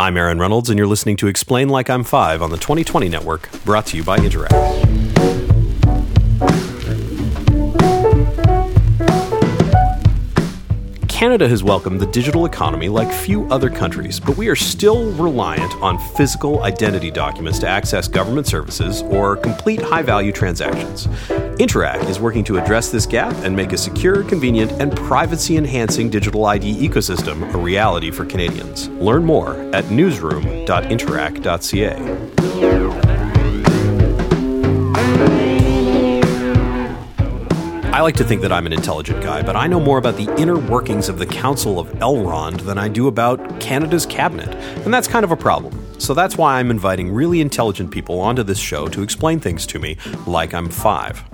I'm Aaron Reynolds, and you're listening to Explain Like I'm Five on the 2020 Network, brought to you by Interac. Canada has welcomed the digital economy like few other countries, but we are still reliant on physical identity documents to access government services or complete high value transactions. Interac is working to address this gap and make a secure, convenient, and privacy enhancing digital ID ecosystem a reality for Canadians. Learn more at newsroom.interac.ca. I like to think that I'm an intelligent guy, but I know more about the inner workings of the Council of Elrond than I do about Canada's cabinet, and that's kind of a problem. So that's why I'm inviting really intelligent people onto this show to explain things to me like I'm five.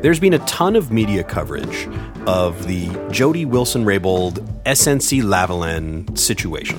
There's been a ton of media coverage of the Jody Wilson Raybould SNC Lavalin situation.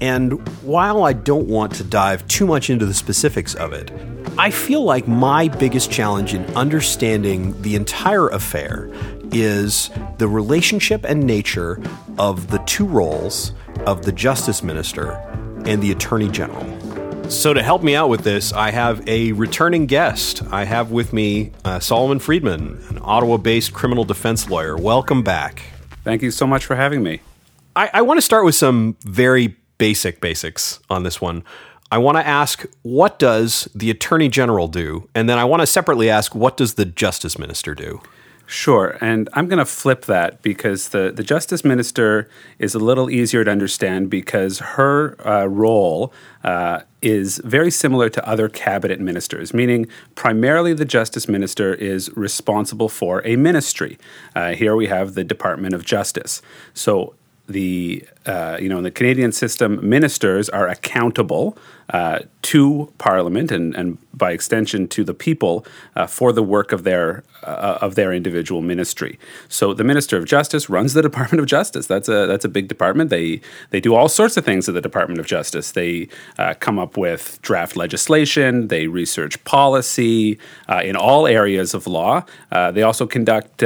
And while I don't want to dive too much into the specifics of it, I feel like my biggest challenge in understanding the entire affair is the relationship and nature of the two roles of the Justice Minister and the Attorney General. So, to help me out with this, I have a returning guest. I have with me uh, Solomon Friedman, an Ottawa based criminal defense lawyer. Welcome back. Thank you so much for having me. I, I want to start with some very basic basics on this one. I want to ask what does the Attorney General do? And then I want to separately ask what does the Justice Minister do? Sure. And I'm going to flip that because the, the Justice Minister is a little easier to understand because her uh, role uh, is very similar to other cabinet ministers, meaning primarily the Justice Minister is responsible for a ministry. Uh, here we have the Department of Justice. So the uh, you know in the Canadian system, ministers are accountable uh, to Parliament and, and by extension to the people uh, for the work of their uh, of their individual ministry. So the Minister of Justice runs the Department of Justice. That's a that's a big department. They they do all sorts of things at the Department of Justice. They uh, come up with draft legislation. They research policy uh, in all areas of law. they also conduct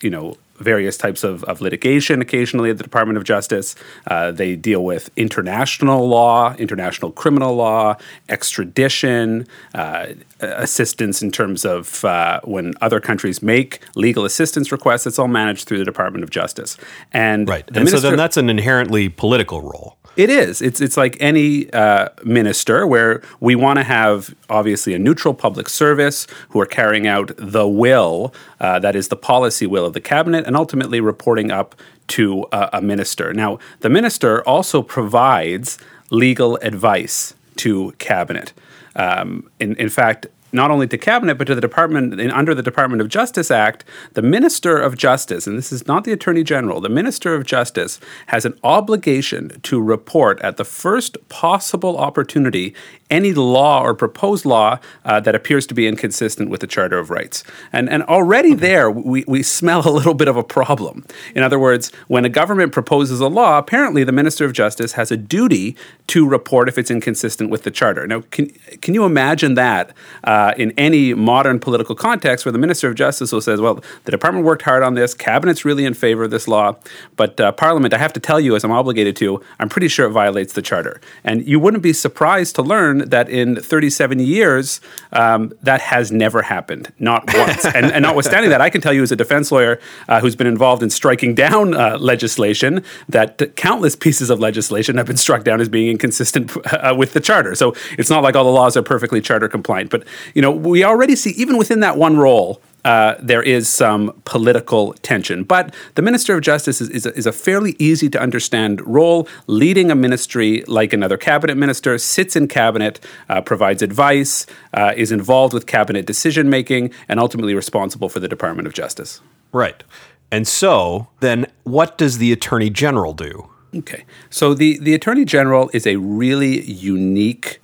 you know various types of, of litigation occasionally at the Department of Justice. Uh, they deal with international law, international criminal law, extradition, uh, assistance in terms of uh, when other countries make legal assistance requests. It's all managed through the Department of Justice. And right. And so then that's an inherently political role. It is. It's it's like any uh, minister where we want to have obviously a neutral public service who are carrying out the will uh, that is the policy will of the cabinet and ultimately reporting up to uh, a minister. Now, the minister also provides legal advice to cabinet. Um, in, in fact, not only to cabinet but to the department under the Department of Justice Act, the Minister of Justice, and this is not the Attorney General, the Minister of Justice has an obligation to report at the first possible opportunity any law or proposed law uh, that appears to be inconsistent with the Charter of Rights. And, and already there, we, we smell a little bit of a problem. In other words, when a government proposes a law, apparently the Minister of Justice has a duty to report if it's inconsistent with the Charter. Now, can, can you imagine that uh, in any modern political context where the Minister of Justice will say, well, the department worked hard on this, cabinet's really in favor of this law, but uh, Parliament, I have to tell you, as I'm obligated to, I'm pretty sure it violates the Charter. And you wouldn't be surprised to learn that in 37 years, um, that has never happened, not once. and, and, notwithstanding that, I can tell you as a defense lawyer uh, who's been involved in striking down uh, legislation that countless pieces of legislation have been struck down as being inconsistent uh, with the charter. So it's not like all the laws are perfectly charter compliant. But you know, we already see even within that one role uh, there is some political tension. But the Minister of Justice is, is, a, is, a, fairly easy to understand role, leading a ministry like another cabinet minister, sits in cabinet, uh, provides advice, uh, is involved with cabinet decision making, and ultimately responsible for the Department of Justice. Right. And so, then what does the Attorney General do? Okay. So, the, the Attorney General is a really unique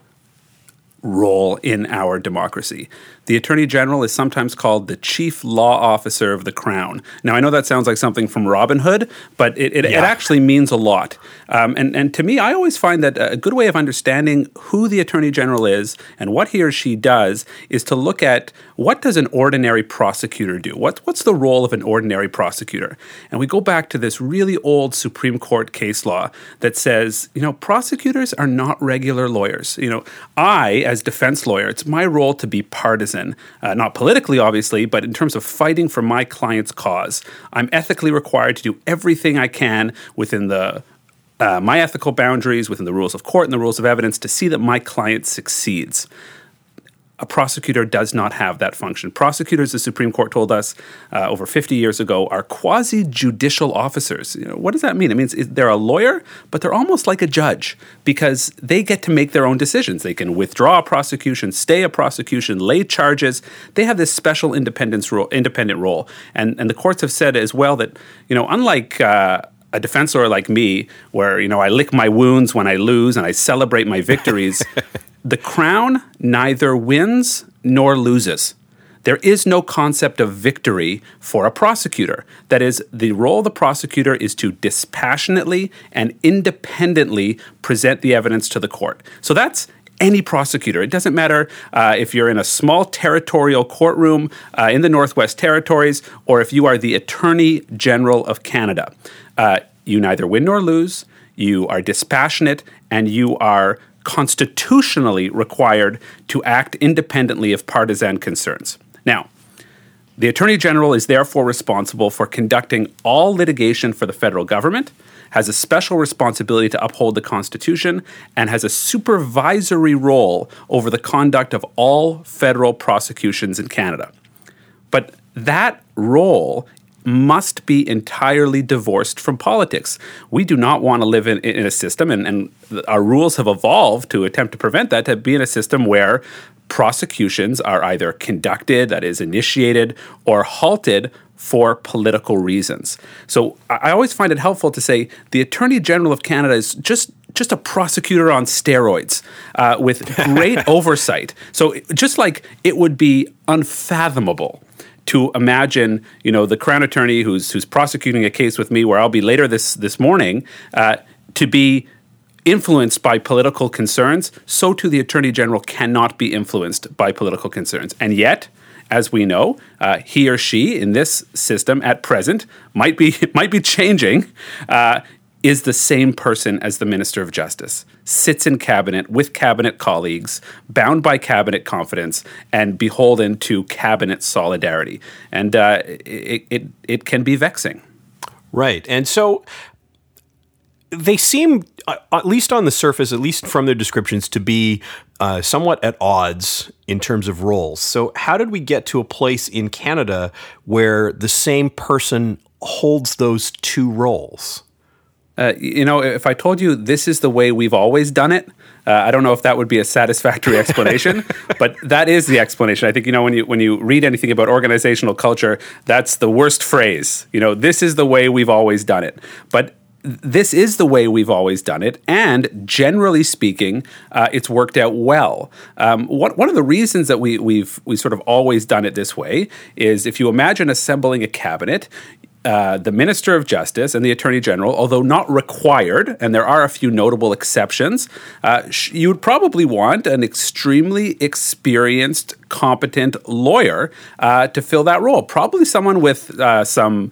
role in our democracy. The Attorney General is sometimes called the Chief Law Officer of the Crown. Now, I know that sounds like something from Robin Hood, but it, it, yeah. it actually means a lot. Um, and, and to me, I always find that a good way of understanding who the Attorney General is and what he or she does is to look at what does an ordinary prosecutor do? What, what's the role of an ordinary prosecutor? And we go back to this really old Supreme Court case law that says, you know, prosecutors are not regular lawyers. You know, I, as defense lawyer, it's my role to be partisan, uh, not politically, obviously, but in terms of fighting for my client's cause. I'm ethically required to do everything I can within the uh, my ethical boundaries, within the rules of court and the rules of evidence, to see that my client succeeds a prosecutor does not have that function. Prosecutors, the Supreme Court told us uh, over 50 years ago, are quasi judicial officers. You know, what does that mean? It means they're a lawyer, but they're almost like a judge because they get to make their own decisions. They can withdraw a prosecution, stay a prosecution, lay charges. They have this special independence role, independent role. And, and the courts have said as well that, you know, unlike uh, a defense lawyer like me, where you know I lick my wounds when I lose and I celebrate my victories, the crown neither wins nor loses. There is no concept of victory for a prosecutor. That is, the role of the prosecutor is to dispassionately and independently present the evidence to the court. So that's any prosecutor. It doesn't matter uh, if you're in a small territorial courtroom uh, in the Northwest Territories or if you are the Attorney General of Canada. Uh, you neither win nor lose, you are dispassionate, and you are constitutionally required to act independently of partisan concerns. Now, the Attorney General is therefore responsible for conducting all litigation for the federal government, has a special responsibility to uphold the Constitution, and has a supervisory role over the conduct of all federal prosecutions in Canada. But that role must be entirely divorced from politics. We do not want to live in, in a system, and, and our rules have evolved to attempt to prevent that, to be in a system where prosecutions are either conducted, that is, initiated, or halted for political reasons. So I always find it helpful to say the Attorney General of Canada is just just a prosecutor on steroids uh, with great oversight. So just like it would be unfathomable to imagine, you know, the crown attorney who's who's prosecuting a case with me, where I'll be later this this morning, uh, to be influenced by political concerns. So too, the attorney general cannot be influenced by political concerns, and yet. As we know, uh, he or she in this system at present might be might be changing. Uh, is the same person as the Minister of Justice, sits in cabinet with cabinet colleagues, bound by cabinet confidence, and beholden to cabinet solidarity. And uh, it, it, it can be vexing. Right. And so they seem, uh, at least on the surface, at least from their descriptions, to be uh, somewhat at odds in terms of roles. So, how did we get to a place in Canada where the same person holds those two roles? Uh, you know, if I told you this is the way we've always done it, uh, I don't know if that would be a satisfactory explanation, but that is the explanation. I think you know when you when you read anything about organizational culture, that's the worst phrase. You know, this is the way we've always done it. But this is the way we've always done it, and generally speaking, uh, it's worked out well. Um, what, one of the reasons that we, we've we sort of always done it this way is if you imagine assembling a cabinet, uh, the Minister of Justice and the Attorney General, although not required, and there are a few notable exceptions, uh, sh- you would probably want an extremely experienced, competent lawyer uh, to fill that role. Probably someone with uh, some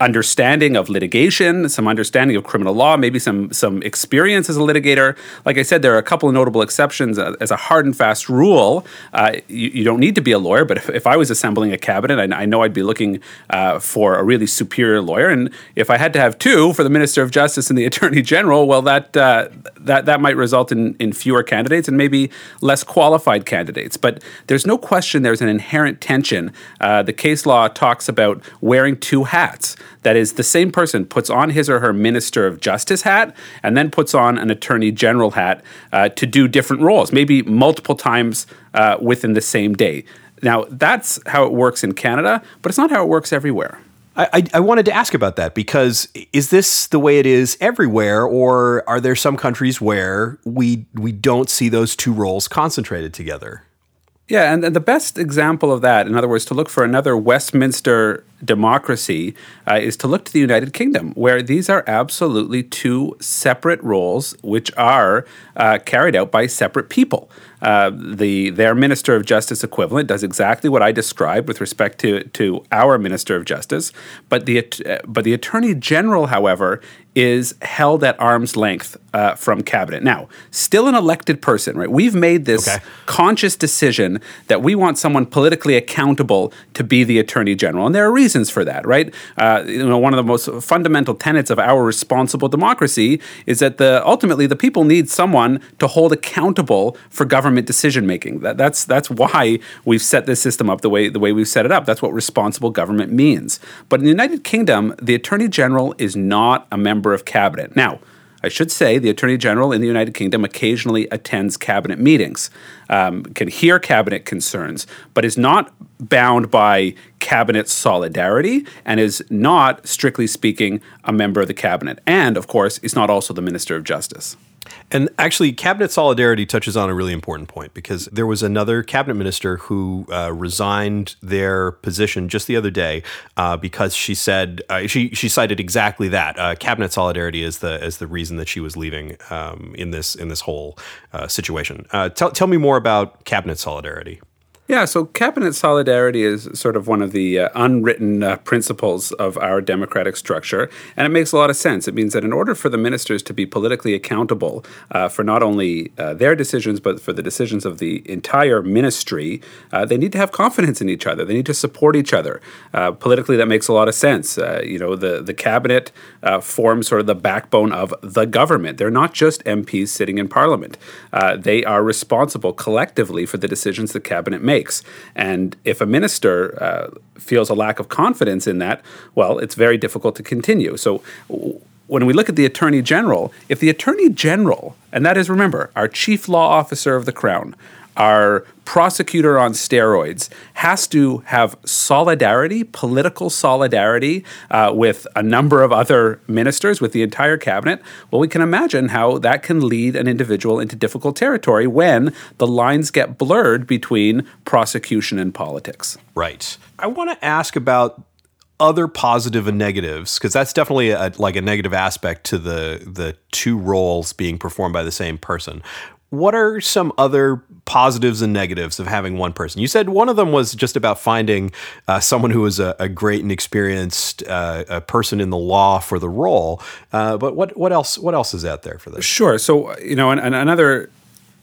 understanding of litigation, some understanding of criminal law, maybe some some experience as a litigator. Like I said, there are a couple of notable exceptions. Uh, as a hard and fast rule, uh, you, you, don't need to be a lawyer. But if, if I was assembling a cabinet, I, I know I'd be looking uh, for a really superior lawyer. And if I had to have two for the Minister of Justice and the Attorney General, well, that uh, that that might result in in fewer candidates and maybe less qualified candidates. But there's no question there's an inherent tension. Uh, the case law talks about wearing two hats. That is, the same person puts on his or her Minister of Justice hat and then puts on an Attorney General hat uh, to do different roles, maybe multiple times uh, within the same day. Now, that's how it works in Canada, but it's not how it works everywhere. I, I, wanted to ask about that because is this the way it is everywhere, or are there some countries where we we don't see those two roles concentrated together? Yeah, and, and, the best example of that, in other words, to look for another Westminster democracy, uh, is to look to the United Kingdom, where these are absolutely two separate roles which are uh, carried out by separate people. Uh, the their Minister of Justice equivalent does exactly what I described with respect to to our Minister of Justice, but the uh, but the Attorney General, however, is held at arm's length uh, from cabinet. Now, still an elected person, right? We've made this okay. conscious decision that we want someone politically accountable to be the attorney general, and there are reasons for that, right? Uh, you know, one of the most fundamental tenets of our responsible democracy is that the ultimately the people need someone to hold accountable for government decision making. That, that's that's why we've set this system up the way the way we've set it up. That's what responsible government means. But in the United Kingdom, the attorney general is not a member member of cabinet. Now, I should say the Attorney General in the United Kingdom occasionally attends cabinet meetings, um, can hear cabinet concerns, but is not bound by cabinet solidarity and is not, strictly speaking, a member of the cabinet. And, of course, is not also the Minister of Justice. And actually, cabinet solidarity touches on a really important point because there was another cabinet minister who uh, resigned their position just the other day uh, because she said uh, she she cited exactly that uh, cabinet solidarity as the as the reason that she was leaving um, in this in this whole uh, situation. Uh, tell tell me more about cabinet solidarity. Yeah, so cabinet solidarity is sort of one of the uh, unwritten uh, principles of our democratic structure, and it makes a lot of sense. It means that in order for the ministers to be politically accountable uh, for not only uh, their decisions, but for the decisions of the entire ministry, uh, they need to have confidence in each other. They need to support each other. Uh, politically, that makes a lot of sense. you know, the, the cabinet forms sort of the backbone of the government. They're not just MPs sitting in parliament, they are responsible collectively for the decisions the cabinet makes And if a minister uh, feels a lack of confidence in that, well, it's very difficult to continue. So when we look at the Attorney General, if the Attorney General, and that is, remember, our chief law officer of the Crown, our prosecutor on steroids has to have solidarity, political solidarity, uh, with a number of other ministers, with the entire cabinet. Well, we can imagine how that can lead an individual into difficult territory when the lines get blurred between prosecution and politics. Right. I want to ask about other positive and negatives because that's definitely a, like a negative aspect to the the two roles being performed by the same person what are some other positives and negatives of having one person? You said one of them was just about finding uh, someone who was a, a great and experienced uh, a person in the law for the role. Uh, but what what else what else is out there for this? Sure. So you know, and, and another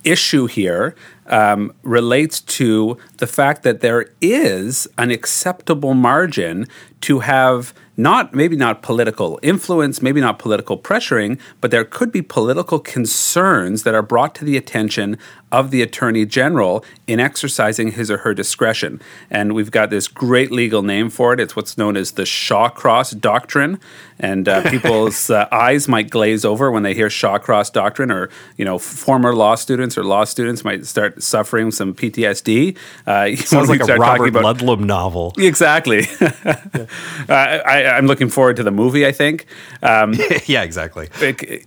issue here um, relates to the fact that there is an acceptable margin to have not maybe not political influence, maybe not political pressuring, but there could be political concerns that are brought to the attention of the attorney general in exercising his or her discretion. And we've got this great legal name for it. It's what's known as the Shawcross Doctrine. And uh, people's uh, eyes might glaze over when they hear Shawcross Doctrine, or you know, former law students or law students might start suffering some PTSD. Uh, Sounds like a Robert Ludlum novel. Exactly. Uh, I, am looking forward to the movie. I think. Um, yeah, exactly.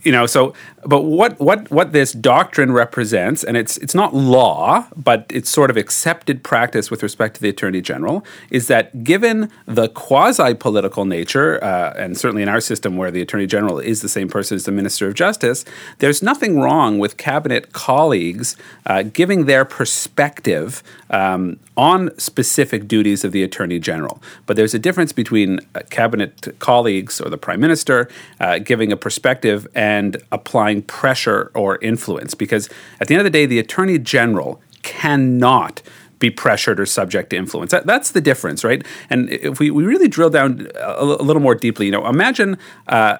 You know, so but what what what this doctrine represents, and it's it's not law, but it's sort of accepted practice with respect to the attorney general, is that given the quasi political nature, uh, and certainly in our system where the attorney general is the same person as the minister of justice, there's nothing wrong with cabinet colleagues uh, giving their perspective um, on specific duties of the attorney general. But there's a difference between uh, cabinet colleagues or the prime minister uh, giving a perspective and applying pressure or influence. Because at the end of the day, the attorney general cannot be pressured or subject to influence. That, that's the difference, right? And if we, we really drill down a, a little more deeply, you know, imagine uh,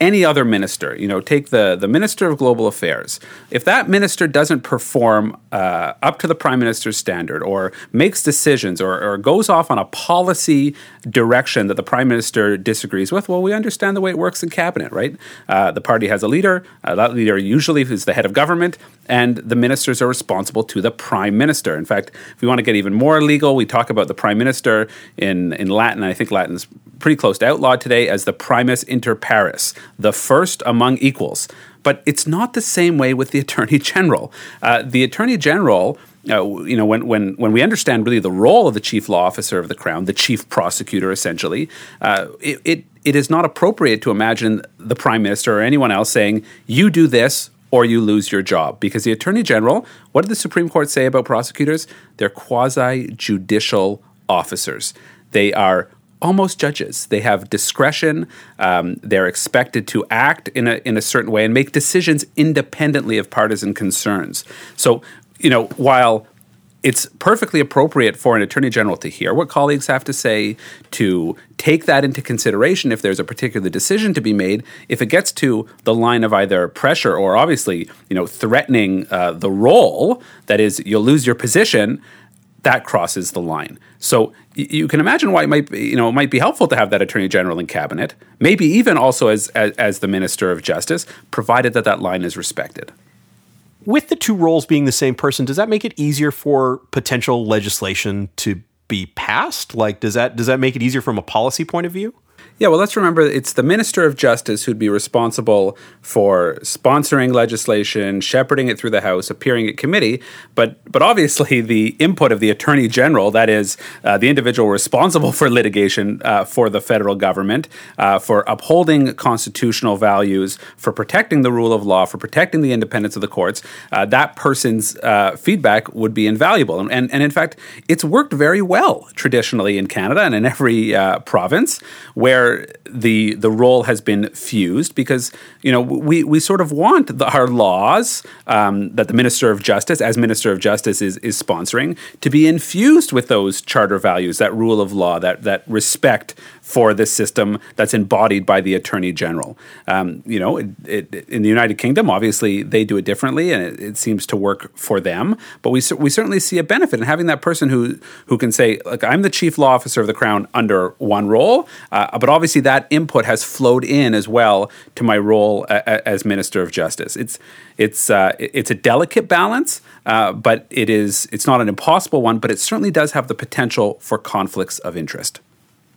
any other minister, you know, take the, the Minister of Global Affairs. If that minister doesn't perform uh, up to the Prime Minister's standard or makes decisions or, or goes off on a policy direction that the prime minister disagrees with, well, we understand the way it works in cabinet, right? Uh, the party has a leader. Uh, that leader usually is the head of government, and the ministers are responsible to the prime minister. In fact, if we want to get even more legal, we talk about the prime minister in, in Latin. I think Latin is pretty close to outlawed today as the primus inter pares, the first among equals. But it's not the same way with the attorney general. Uh, the attorney general uh, you know, when, when, when we understand really the role of the chief law officer of the crown, the chief prosecutor, essentially, uh, it, it, it is not appropriate to imagine the prime minister or anyone else saying, you do this or you lose your job. Because the attorney general, what did the Supreme Court say about prosecutors? They're quasi judicial officers. They are almost judges. They have discretion. Um, they're expected to act in a in a certain way and make decisions independently of partisan concerns. So you know, while it's perfectly appropriate for an attorney general to hear what colleagues have to say, to take that into consideration if there's a particular decision to be made. If it gets to the line of either pressure or obviously, you know, threatening uh, the role, that is, you'll lose your position. That crosses the line. So you can imagine why it might be, you know, it might be helpful to have that attorney general in cabinet, maybe even also as, as, as the minister of justice, provided that that line is respected with the two roles being the same person, does that make it easier for potential legislation to be passed? Like, does that does that make it easier from a policy point of view? Yeah, well, let's remember it's the Minister of Justice who'd be responsible for sponsoring legislation, shepherding it through the House, appearing at committee. But but obviously, the input of the Attorney General, that is uh, the individual responsible for litigation uh, for the federal government, uh, for upholding constitutional values, for protecting the rule of law, for protecting the independence of the courts, uh, that person's uh, feedback would be invaluable. And, and, and in fact, it's worked very well traditionally in Canada and in every uh, province where the the role has been fused because you know we we sort of want the, our laws um, that the Minister of Justice, as Minister of Justice, is is sponsoring to be infused with those charter values, that rule of law, that that respect for this system that's embodied by the Attorney General. Um, you know, it, it, in the United Kingdom, obviously they do it differently, and it, it, seems to work for them. But we we certainly see a benefit in having that person who who can say, "Look, I'm the chief law officer of the Crown under one role," uh, but obviously that input has flowed in as well to my role a, a, as Minister of Justice. It's it's uh, it's a delicate balance, uh, but it is it's not an impossible one. But it certainly does have the potential for conflicts of interest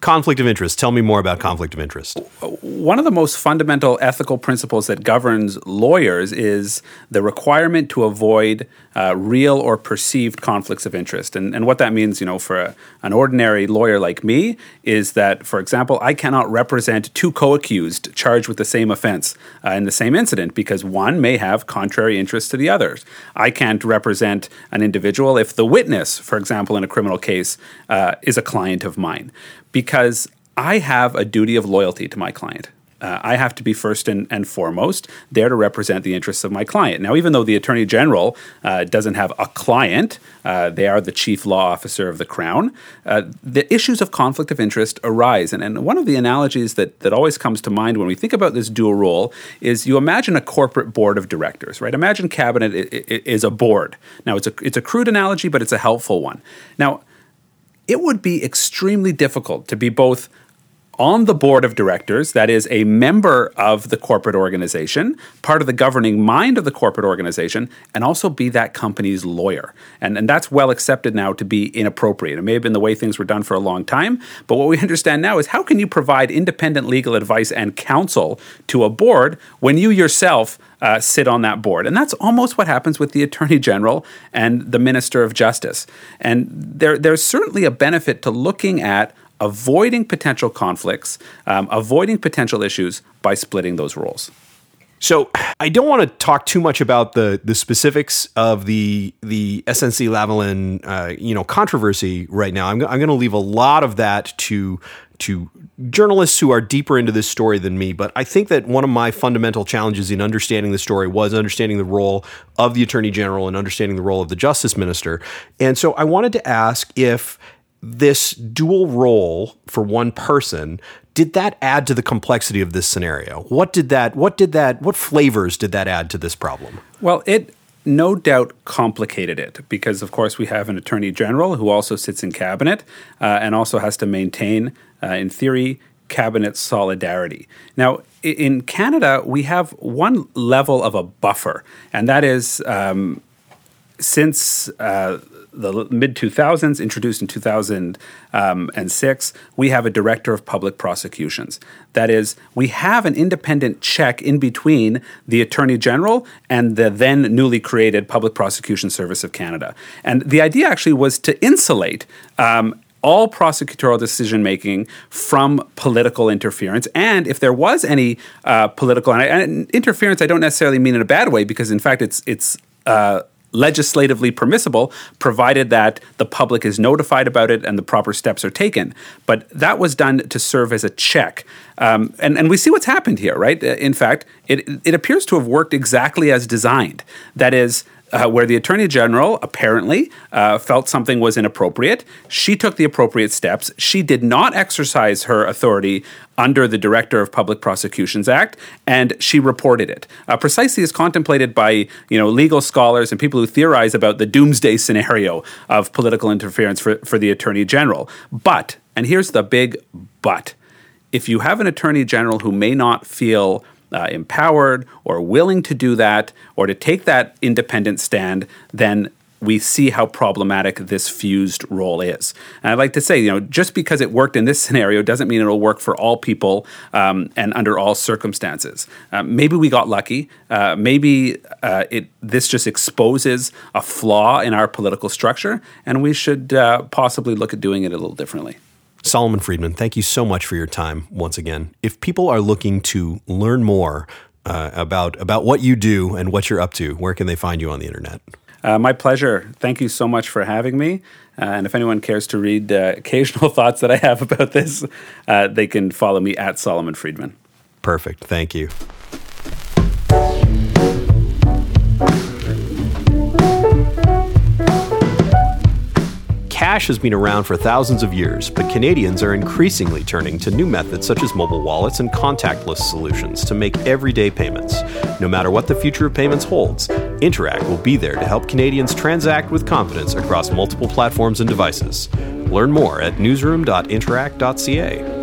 conflict of interest. Tell me more about conflict of interest. One of the most fundamental ethical principles that governs lawyers is the requirement to avoid uh, real or perceived conflicts of interest. And, and what that means, you know, for a, an ordinary lawyer like me, is that, for example, I cannot represent two co accused charged with the same offense uh, in the same incident because one may have contrary interests to the others. I can't represent an individual if the witness, for example, in a criminal case, uh, is a client of mine because I have a duty of loyalty to my client. Uh, I have to be first and, and, foremost there to represent the interests of my client. Now, even though the Attorney General uh, doesn't have a client, uh, they are the chief law officer of the Crown, uh, the issues of conflict of interest arise. And, and one of the analogies that, that always comes to mind when we think about this dual role is you imagine a corporate board of directors, right? Imagine cabinet is a board. Now, it's a, it's a crude analogy, but it's a helpful one. Now, it would be extremely difficult to be both on the board of directors, that is, a member of the corporate organization, part of the governing mind of the corporate organization, and also be that company's lawyer. And, and that's well accepted now to be inappropriate. It may have been the way things were done for a long time, but what we understand now is how can you provide independent legal advice and counsel to a board when you yourself uh, sit on that board. And that's almost what happens with the Attorney General and the Minister of Justice. And there, there's certainly a benefit to looking at avoiding potential conflicts, um, avoiding potential issues by splitting those roles. So I don't want to talk too much about the the specifics of the the SNC Lavalin uh, you know controversy right now. I'm, I'm going to leave a lot of that to to journalists who are deeper into this story than me. But I think that one of my fundamental challenges in understanding the story was understanding the role of the Attorney General and understanding the role of the Justice Minister. And so I wanted to ask if this dual role for one person did that add to the complexity of this scenario what did that what did that what flavors did that add to this problem well it no doubt complicated it because, of course, we have an attorney general who also sits in cabinet uh, and also has to maintain, uh, in theory, cabinet solidarity. Now, in Canada, we have one level of a buffer, and that is um, since uh, the mid 2000s, introduced in 2006, um, we have a director of public prosecutions. That is, we have an independent check in between the Attorney General and the then newly created Public Prosecution Service of Canada. And the idea actually was to insulate um, all prosecutorial decision making from political interference. And if there was any uh, political and, and, interference, I don't necessarily mean in a bad way, because in fact, it's it's uh, legislatively permissible, provided that the public is notified about it and the proper steps are taken. But that was done to serve as a check. Um, and, and we see what's happened here, right? In fact, it, it appears to have worked exactly as designed. That is, uh, where the attorney general apparently uh, felt something was inappropriate. She took the appropriate steps. She did not exercise her authority under the Director of Public Prosecutions Act, and she reported it uh, precisely as contemplated by you know legal scholars and people who theorize about the doomsday scenario of political interference for, for the attorney general. But and here's the big but: if you have an attorney general who may not feel uh, empowered or willing to do that or to take that independent stand, then we see how problematic this fused role is. And I'd like to say, you know, just because it worked in this scenario doesn't mean it'll work for all people um, and under all circumstances. Uh, maybe we got lucky. Uh, maybe uh, it this just exposes a flaw in our political structure, and we should uh, possibly look at doing it a little differently. Solomon Friedman, thank you so much for your time once again. If people are looking to learn more uh, about about what you do and what you're up to, where can they find you on the internet? Uh, my pleasure. Thank you so much for having me. Uh, and if anyone cares to read uh, occasional thoughts that I have about this, uh, they can follow me at Solomon Friedman. Perfect. Thank you. Cash has been around for thousands of years, but Canadians are increasingly turning to new methods such as mobile wallets and contactless solutions to make everyday payments. No matter what the future of payments holds, Interac will be there to help Canadians transact with confidence across multiple platforms and devices. Learn more at newsroom.interac.ca.